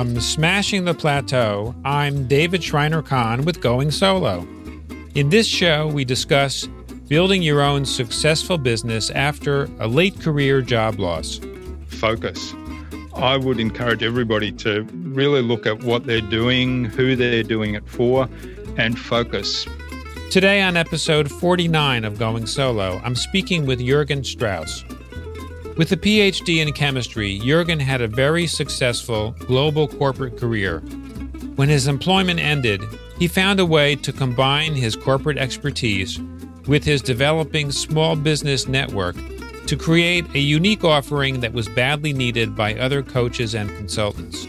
From Smashing the Plateau, I'm David Shriner Cahn with Going Solo. In this show, we discuss building your own successful business after a late career job loss. Focus. I would encourage everybody to really look at what they're doing, who they're doing it for, and focus. Today, on episode 49 of Going Solo, I'm speaking with Jurgen Strauss. With a PhD in chemistry, Jurgen had a very successful global corporate career. When his employment ended, he found a way to combine his corporate expertise with his developing small business network to create a unique offering that was badly needed by other coaches and consultants.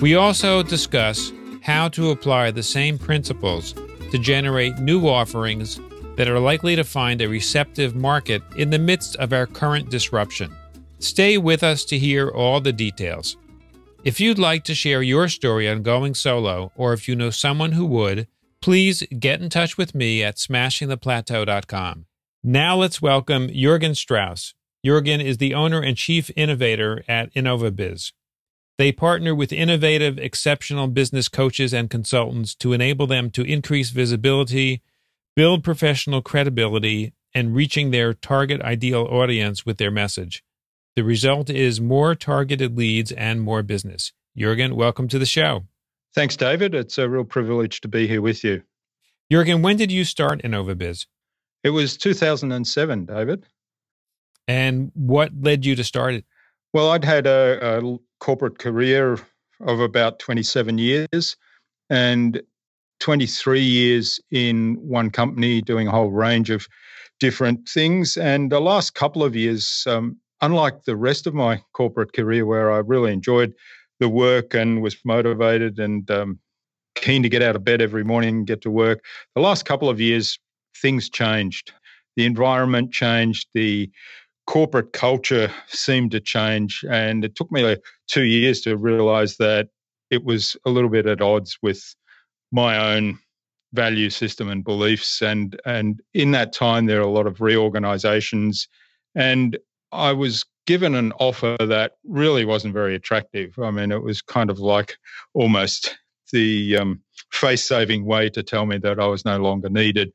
We also discuss how to apply the same principles to generate new offerings that are likely to find a receptive market in the midst of our current disruption. Stay with us to hear all the details. If you'd like to share your story on going solo, or if you know someone who would, please get in touch with me at smashingtheplateau.com. Now let's welcome Jurgen Strauss. Jurgen is the owner and chief innovator at InnovaBiz. They partner with innovative, exceptional business coaches and consultants to enable them to increase visibility, build professional credibility, and reaching their target ideal audience with their message. The result is more targeted leads and more business. Jurgen, welcome to the show. Thanks, David. It's a real privilege to be here with you. Jurgen, when did you start InnovaBiz? It was 2007, David. And what led you to start it? Well, I'd had a, a corporate career of about 27 years and 23 years in one company doing a whole range of different things. And the last couple of years, um, unlike the rest of my corporate career, where I really enjoyed the work and was motivated and um, keen to get out of bed every morning and get to work, the last couple of years, things changed. The environment changed. The corporate culture seemed to change. And it took me like two years to realize that it was a little bit at odds with my own value system and beliefs. And, and in that time, there are a lot of reorganizations. And I was given an offer that really wasn't very attractive. I mean, it was kind of like almost the um, face saving way to tell me that I was no longer needed.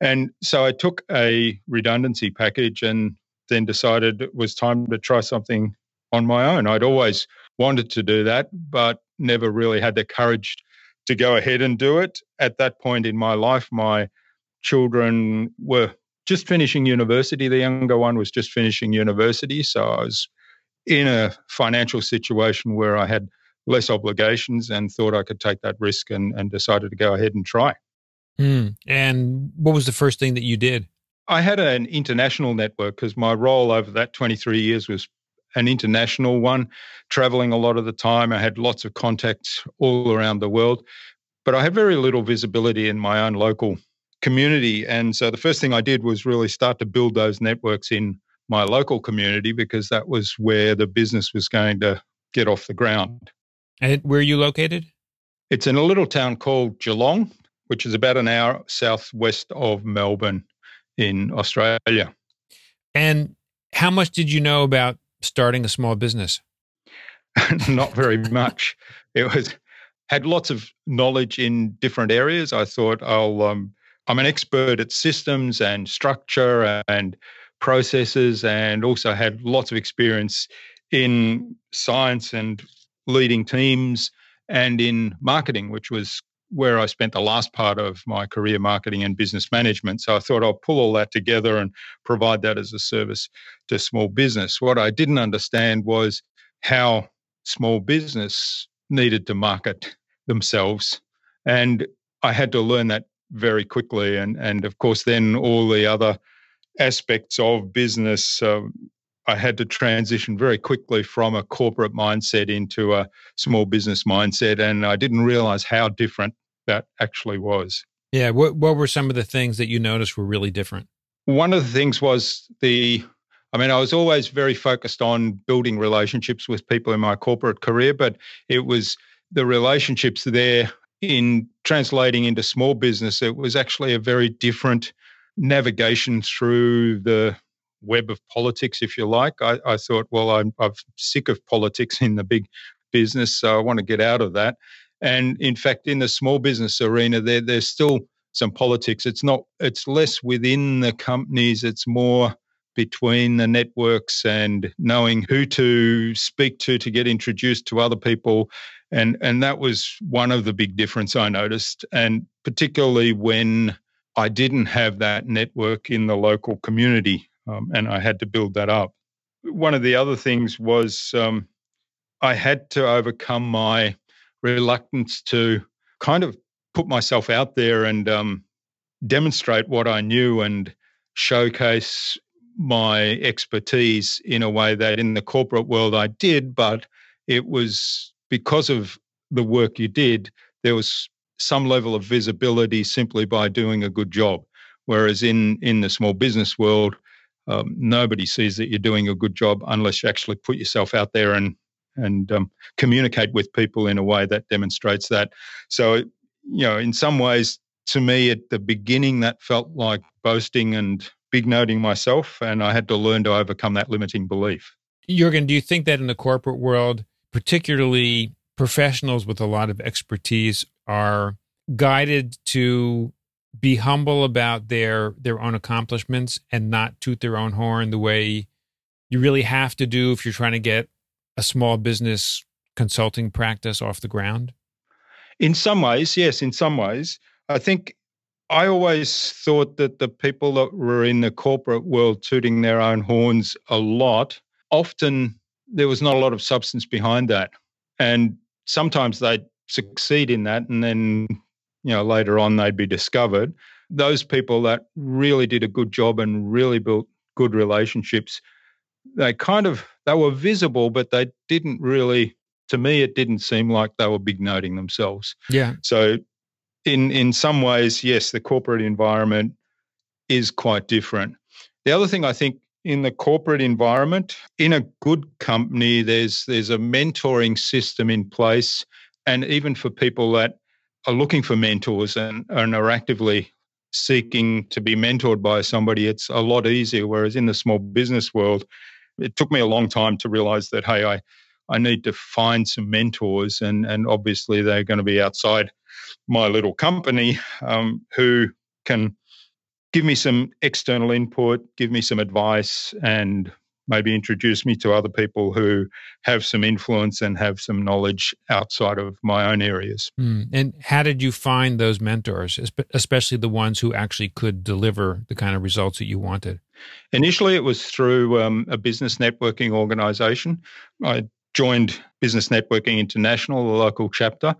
And so I took a redundancy package and then decided it was time to try something on my own. I'd always wanted to do that, but never really had the courage to go ahead and do it. At that point in my life, my children were just finishing university. The younger one was just finishing university. So I was in a financial situation where I had less obligations and thought I could take that risk and, and decided to go ahead and try. Mm. And what was the first thing that you did? I had an international network because my role over that 23 years was an international one, traveling a lot of the time. I had lots of contacts all around the world, but I had very little visibility in my own local community. And so the first thing I did was really start to build those networks in my local community because that was where the business was going to get off the ground. And where are you located? It's in a little town called Geelong, which is about an hour southwest of Melbourne in Australia. And how much did you know about starting a small business? Not very much. It was had lots of knowledge in different areas. I thought I'll um, I'm an expert at systems and structure and processes, and also had lots of experience in science and leading teams and in marketing, which was where I spent the last part of my career marketing and business management. So I thought I'll pull all that together and provide that as a service to small business. What I didn't understand was how small business needed to market themselves. And I had to learn that very quickly. And, and of course, then all the other aspects of business um, I had to transition very quickly from a corporate mindset into a small business mindset, and I didn't realize how different that actually was. Yeah, what what were some of the things that you noticed were really different? One of the things was the I mean, I was always very focused on building relationships with people in my corporate career, but it was the relationships there in translating into small business. It was actually a very different navigation through the web of politics, if you like. I, I thought, well, I'm, I'm sick of politics in the big business. So I want to get out of that. And in fact, in the small business arena, there there's still some politics. It's not. It's less within the companies. It's more between the networks and knowing who to speak to to get introduced to other people and and that was one of the big difference I noticed and particularly when I didn't have that network in the local community um, and I had to build that up one of the other things was um, I had to overcome my reluctance to kind of put myself out there and um, demonstrate what I knew and showcase my expertise in a way that in the corporate world I did, but it was because of the work you did, there was some level of visibility simply by doing a good job. Whereas in, in the small business world, um, nobody sees that you're doing a good job unless you actually put yourself out there and and um, communicate with people in a way that demonstrates that. So, you know, in some ways, to me, at the beginning, that felt like boasting and big noting myself, and I had to learn to overcome that limiting belief. Jurgen, do you think that in the corporate world, particularly professionals with a lot of expertise, are guided to be humble about their their own accomplishments and not toot their own horn the way you really have to do if you're trying to get a small business consulting practice off the ground? In some ways, yes. In some ways, I think I always thought that the people that were in the corporate world tooting their own horns a lot, often there was not a lot of substance behind that. And sometimes they'd succeed in that and then, you know, later on they'd be discovered. Those people that really did a good job and really built good relationships, they kind of they were visible, but they didn't really to me it didn't seem like they were big noting themselves. Yeah. So in in some ways, yes, the corporate environment is quite different. The other thing I think in the corporate environment, in a good company, there's there's a mentoring system in place, and even for people that are looking for mentors and, and are actively seeking to be mentored by somebody, it's a lot easier. Whereas in the small business world, it took me a long time to realize that hey, I I need to find some mentors, and and obviously they're going to be outside my little company um, who can give me some external input, give me some advice, and maybe introduce me to other people who have some influence and have some knowledge outside of my own areas. Mm. And how did you find those mentors, especially the ones who actually could deliver the kind of results that you wanted? Initially, it was through um, a business networking organization. I joined Business Networking International, the local chapter,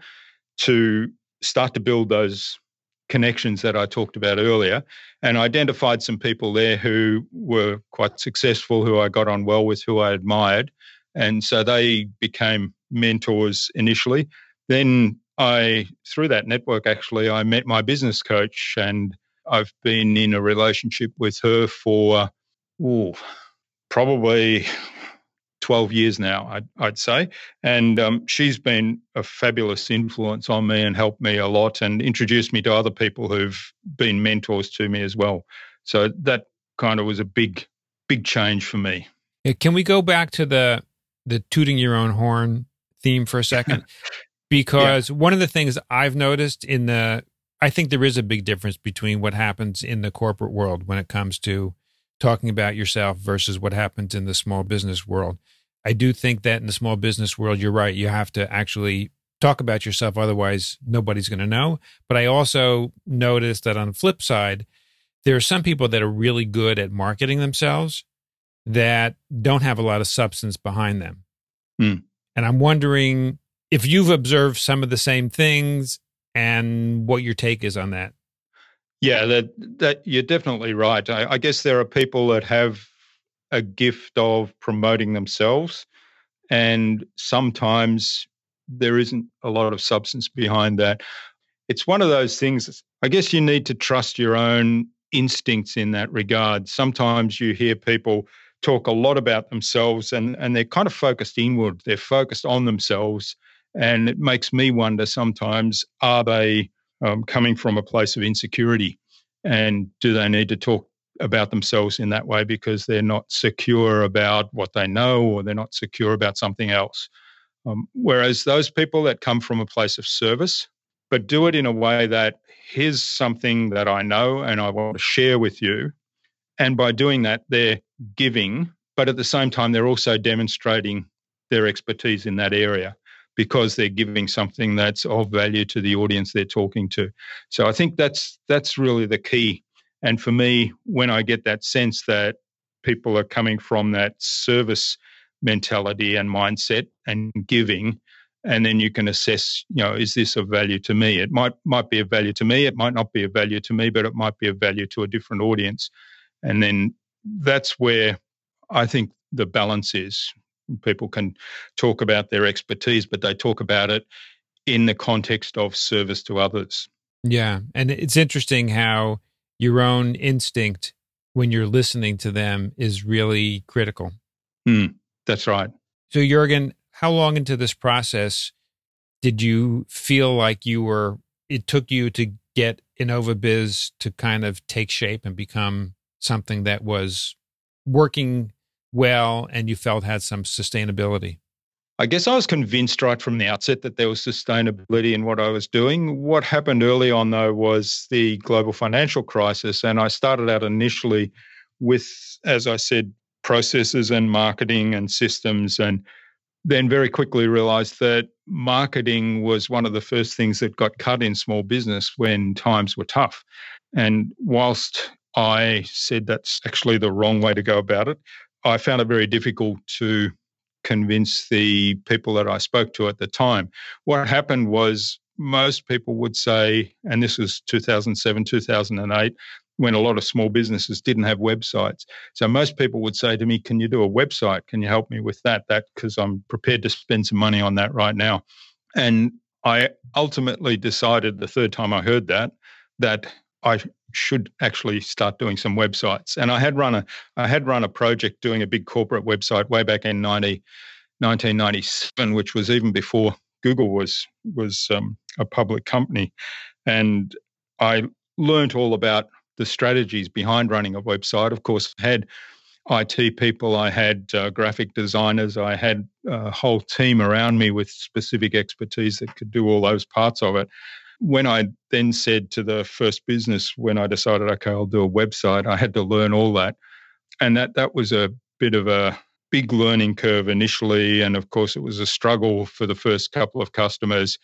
to start to build those connections that I talked about earlier and identified some people there who were quite successful, who I got on well with, who I admired. And so they became mentors initially. Then I, through that network, actually, I met my business coach and I've been in a relationship with her for, ooh, probably 12 years now, I'd, I'd say. And um, she's been a fabulous influence on me and helped me a lot and introduced me to other people who've been mentors to me as well. So that kind of was a big, big change for me. Yeah, can we go back to the the tooting your own horn theme for a second? because yeah. one of the things I've noticed in the I think there is a big difference between what happens in the corporate world when it comes to talking about yourself versus what happens in the small business world. I do think that in the small business world, you're right. You have to actually talk about yourself. Otherwise, nobody's going to know. But I also noticed that on the flip side, there are some people that are really good at marketing themselves that don't have a lot of substance behind them. Mm. And I'm wondering if you've observed some of the same things and what your take is on that. Yeah, that that you're definitely right. I, I guess there are people that have a gift of promoting themselves, and sometimes there isn't a lot of substance behind that. It's one of those things. I guess you need to trust your own instincts in that regard. Sometimes you hear people talk a lot about themselves and, and they're kind of focused inward, they're focused on themselves. And it makes me wonder sometimes are they um, coming from a place of insecurity? And do they need to talk about themselves in that way because they're not secure about what they know or they're not secure about something else? Um, whereas those people that come from a place of service, but do it in a way that here's something that I know and I want to share with you. And by doing that, they're giving, but at the same time, they're also demonstrating their expertise in that area because they're giving something that's of value to the audience they're talking to. So I think that's that's really the key. And for me, when I get that sense that people are coming from that service mentality and mindset and giving, and then you can assess, you know, is this of value to me? It might might be of value to me, it might not be of value to me, but it might be of value to a different audience. And then that's where I think the balance is. People can talk about their expertise, but they talk about it in the context of service to others. Yeah. And it's interesting how your own instinct when you're listening to them is really critical. Mm, that's right. So, Jurgen, how long into this process did you feel like you were, it took you to get InnovaBiz to kind of take shape and become something that was working well and you felt had some sustainability? I guess I was convinced right from the outset that there was sustainability in what I was doing. What happened early on, though, was the global financial crisis. And I started out initially with, as I said, processes and marketing and systems, and then very quickly realized that marketing was one of the first things that got cut in small business when times were tough. And whilst I said that's actually the wrong way to go about it, I found it very difficult to convince the people that I spoke to at the time. What happened was most people would say, and this was 2007, 2008, when a lot of small businesses didn't have websites. So most people would say to me, "Can you do a website? Can you help me with that? That because I'm prepared to spend some money on that right now." And I ultimately decided the third time I heard that that I should actually start doing some websites. And I had run a I had run a project doing a big corporate website way back in 90, 1997, which was even before Google was was um, a public company, and I learned all about the strategies behind running a website. Of course, I had IT people, I had uh, graphic designers, I had a whole team around me with specific expertise that could do all those parts of it when I then said to the first business, when I decided, okay, I'll do a website, I had to learn all that. And that, that was a bit of a big learning curve initially. And of course, it was a struggle for the first couple of customers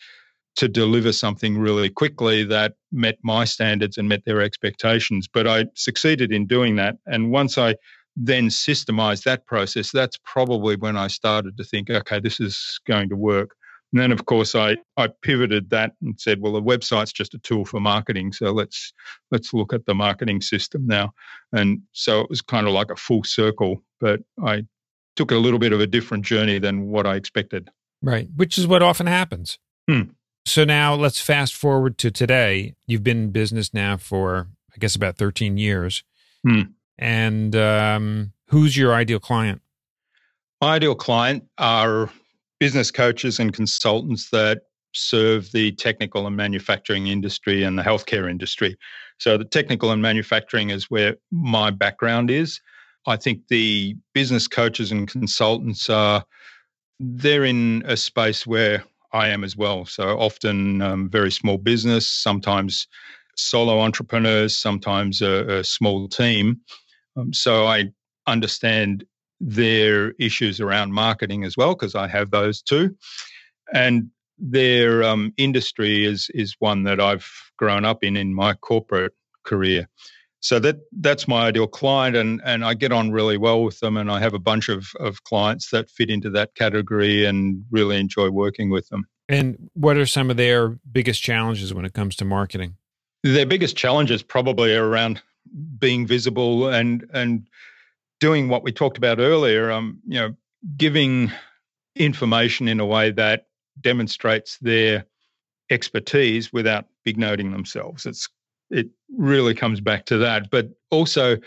to deliver something really quickly that met my standards and met their expectations. But I succeeded in doing that. And once I then systemized that process, that's probably when I started to think, okay, this is going to work. And then, of course, I, I pivoted that and said, well, the website's just a tool for marketing. So let's let's look at the marketing system now. And so it was kind of like a full circle, but I took a little bit of a different journey than what I expected. Right, which is what often happens. Hmm. So now let's fast forward to today. You've been in business now for, I guess, about 13 years. Hmm. And um, who's your ideal client? My ideal client are business coaches and consultants that serve the technical and manufacturing industry and the healthcare industry. So, the technical and manufacturing is where my background is. I think the business coaches and consultants are they're in a space where I am as well. So often um, very small business, sometimes solo entrepreneurs, sometimes a, a small team. Um, so I understand their issues around marketing as well, because I have those too. And their um, industry is is one that I've grown up in in my corporate career. So that that's my ideal client, and and I get on really well with them, and I have a bunch of of clients that fit into that category, and really enjoy working with them. And what are some of their biggest challenges when it comes to marketing? Their biggest challenges probably are around being visible and and doing what we talked about earlier, um, you know, giving information in a way that demonstrates their expertise without big noting themselves. It's it really comes back to that, but also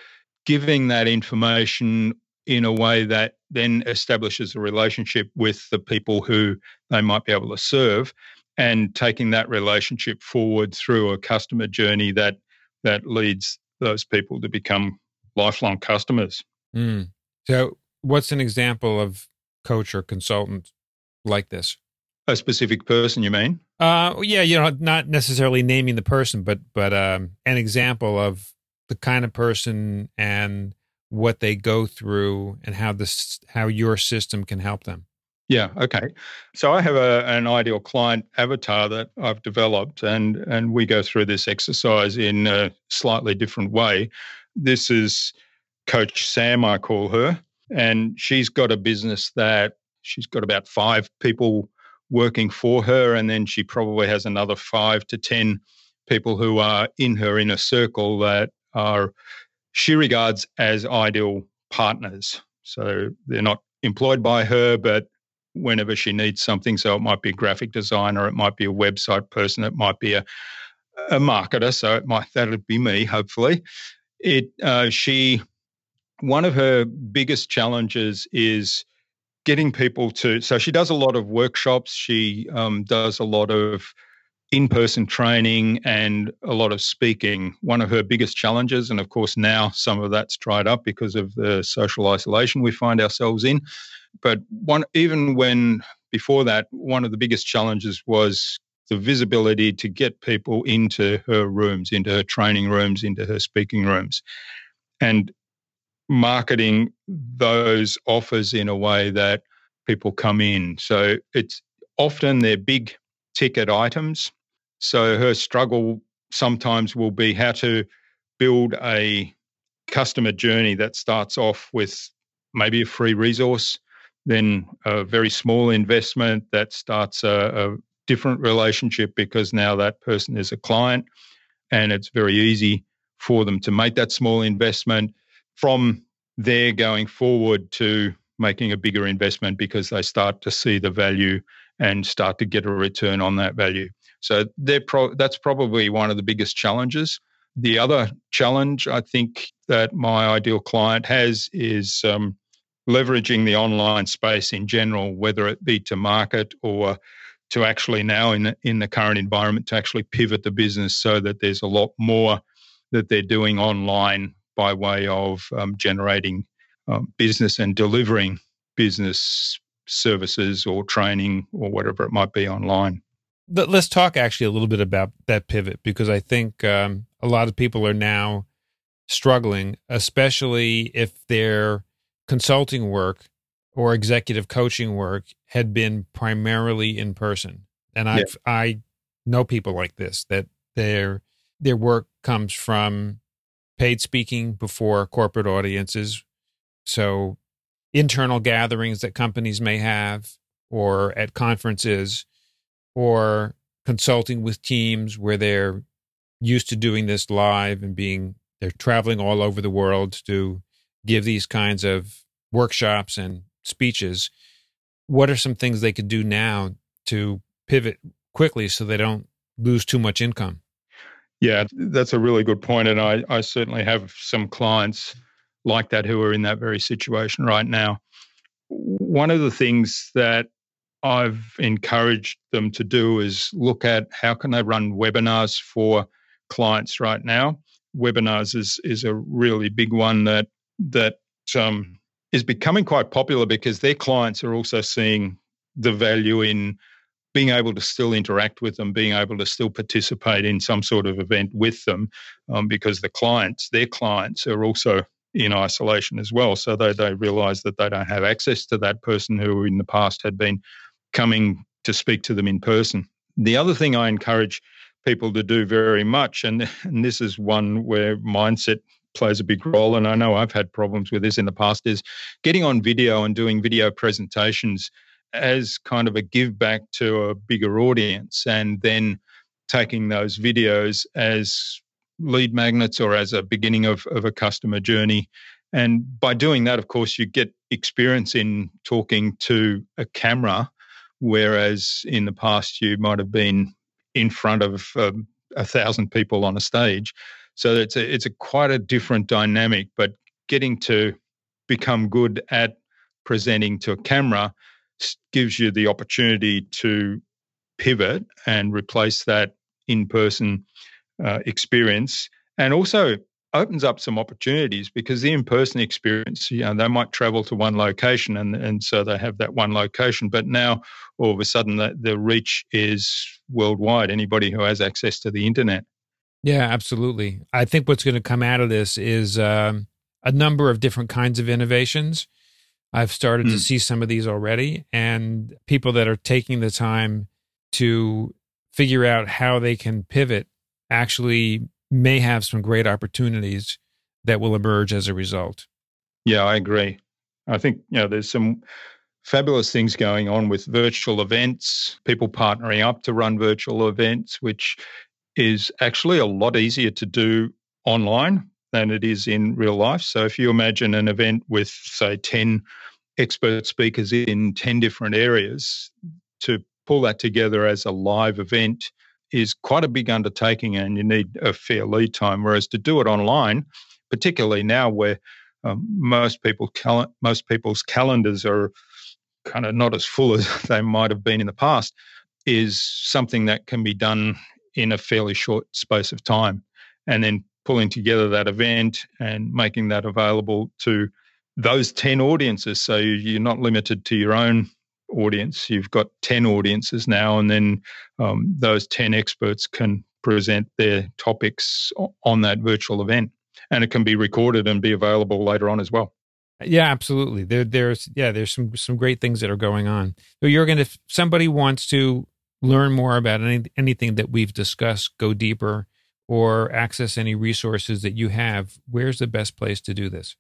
giving that information in a way that then establishes a relationship with the people who they might be able to serve and taking that relationship forward through a customer journey that that leads those people to become lifelong customers. Mm. So, what's an example of coach or consultant? like this? A specific person, you mean? Uh, yeah, you know, not necessarily naming the person, but but um, an example of the kind of person and what they go through and how this how your system can help them. Yeah. Okay. So I have a, an ideal client avatar that I've developed, and and we go through this exercise in a slightly different way. This is Coach Sam, I call her, and she's got a business that she's got about five people working for her, and then she probably has another five to ten people who are in her inner circle that are she regards as ideal partners. So they're not employed by her, but whenever she needs something. So it might be a graphic designer, it might be a website person, it might be a, a marketer. So it might that'll be me, hopefully. It uh, she one of her biggest challenges is getting people to. So she does a lot of workshops. She um, does a lot of in person training and a lot of speaking. One of her biggest challenges, and of course, now some of that's dried up because of the social isolation we find ourselves in, but one, even when before that, one of the biggest challenges was the visibility to get people into her rooms, into her training rooms, into her speaking rooms, and marketing those offers in a way that people come in. So it's often they're big ticket items. So her struggle sometimes will be how to build a customer journey that starts off with maybe a free resource then a very small investment that starts a, a different relationship because now that person is a client and it's very easy for them to make that small investment from there going forward to making a bigger investment because they start to see the value and start to get a return on that value. So pro- that's probably one of the biggest challenges. The other challenge I think that my ideal client has is um, leveraging the online space in general, whether it be to market or to actually now in the, in the current environment to actually pivot the business so that there's a lot more that they're doing online by way of um, generating um, business and delivering business services or training or whatever it might be online. Let's talk actually a little bit about that pivot because I think um, a lot of people are now struggling, especially if they're consulting work or executive coaching work had been primarily in person. And i yeah. I know people like this that their their work comes from paid speaking before corporate audiences. So internal gatherings that companies may have or at conferences or consulting with teams where they're used to doing this live and being they're traveling all over the world to give these kinds of workshops and speeches, what are some things they could do now to pivot quickly so they don't lose too much income? Yeah, that's a really good point. And I, I certainly have some clients like that who are in that very situation right now. One of the things that I've encouraged them to do is look at how can they run webinars for clients right now. Webinars is is a really big one that that um, is becoming quite popular because their clients are also seeing the value in being able to still interact with them, being able to still participate in some sort of event with them, um, because the clients, their clients, are also in isolation as well. So they, they realize that they don't have access to that person who in the past had been coming to speak to them in person. The other thing I encourage people to do very much, and, and this is one where mindset plays a big role, and I know I've had problems with this in the past, is getting on video and doing video presentations as kind of a give back to a bigger audience and then taking those videos as lead magnets or as a beginning of, of a customer journey. And by doing that, of course, you get experience in talking to a camera, whereas in the past you might have been in front of um, a thousand people on a stage. So it's a, it's a quite a different dynamic, but getting to become good at presenting to a camera gives you the opportunity to pivot and replace that in person uh, experience. And also, opens up some opportunities because the in-person experience, you know, they might travel to one location and, and so they have that one location. But now all of a sudden the, the reach is worldwide, anybody who has access to the internet. Yeah, absolutely. I think what's going to come out of this is um, a number of different kinds of innovations. I've started mm. to hmm. see some of these already, and people that are taking the time to figure out how they can pivot actually may have some great opportunities that will emerge as a result. Yeah, I agree. I think you know there's some fabulous things going on with virtual events, people partnering up to run virtual events, which is actually a lot easier to do online than it is in real life. So if you imagine an event with say 10 expert speakers in 10 different areas to pull that together as a live event is quite a big undertaking and you need a fair lead time. Whereas to do it online, particularly now where um, most people cal- most people's calendars are kind of not as full as they might have been in the past, is something that can be done in a fairly short space of time, and then pulling together that event and making that available to those 10 audiences. So you're not limited to your own audience. You've got 10 audiences now, and then um, those 10 experts can present their topics on that virtual event. And it can be recorded and be available later on as well. Yeah, absolutely. There, there's yeah, there's some some great things that are going on. So, Jurgen if somebody wants to learn more about any, anything that we've discussed, go deeper, or access any resources that you have, where's the best place to do this?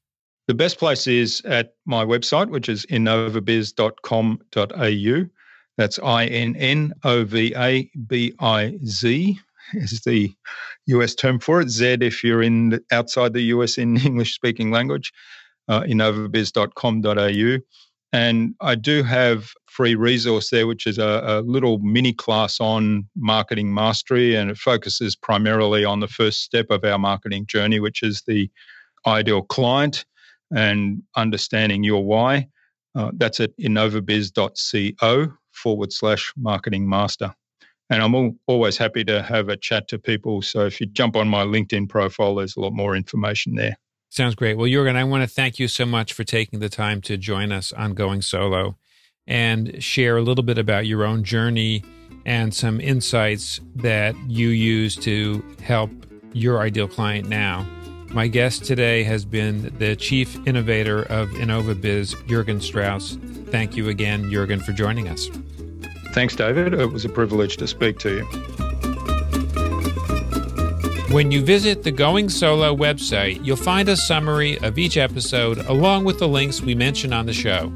The best place is at my website, which is innovabiz.com.au. That's I N N O V A B I Z is the US term for it. Z if you're in outside the US in English speaking language, uh, innovabiz.com.au. And I do have free resource there, which is a, a, little mini class on marketing mastery, and it focuses primarily on the first step of our marketing journey, which is the ideal client and understanding your why. Uh, that's at innovabiz.co forward slash marketing master. And I'm all, always happy to have a chat to people. So if you jump on my LinkedIn profile, there's a lot more information there. Sounds great. Well, Jurgen, I want to thank you so much for taking the time to join us on Going Solo and share a little bit about your own journey and some insights that you use to help your ideal client now. My guest today has been the Chief Innovator of InnovaBiz, Jurgen Strauss. Thank you again, Jurgen, for joining us. Thanks, David. It was a privilege to speak to you. When you visit the Going Solo website, you'll find a summary of each episode along with the links we mention on the show.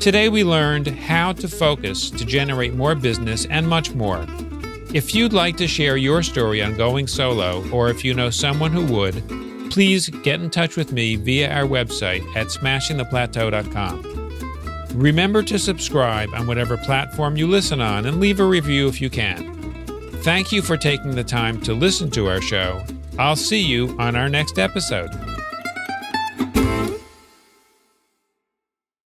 Today, we learned how to focus to generate more business and much more. If you'd like to share your story on going solo, or if you know someone who would, please get in touch with me via our website at smashingtheplateau.com. Remember to subscribe on whatever platform you listen on and leave a review if you can. Thank you for taking the time to listen to our show. I'll see you on our next episode.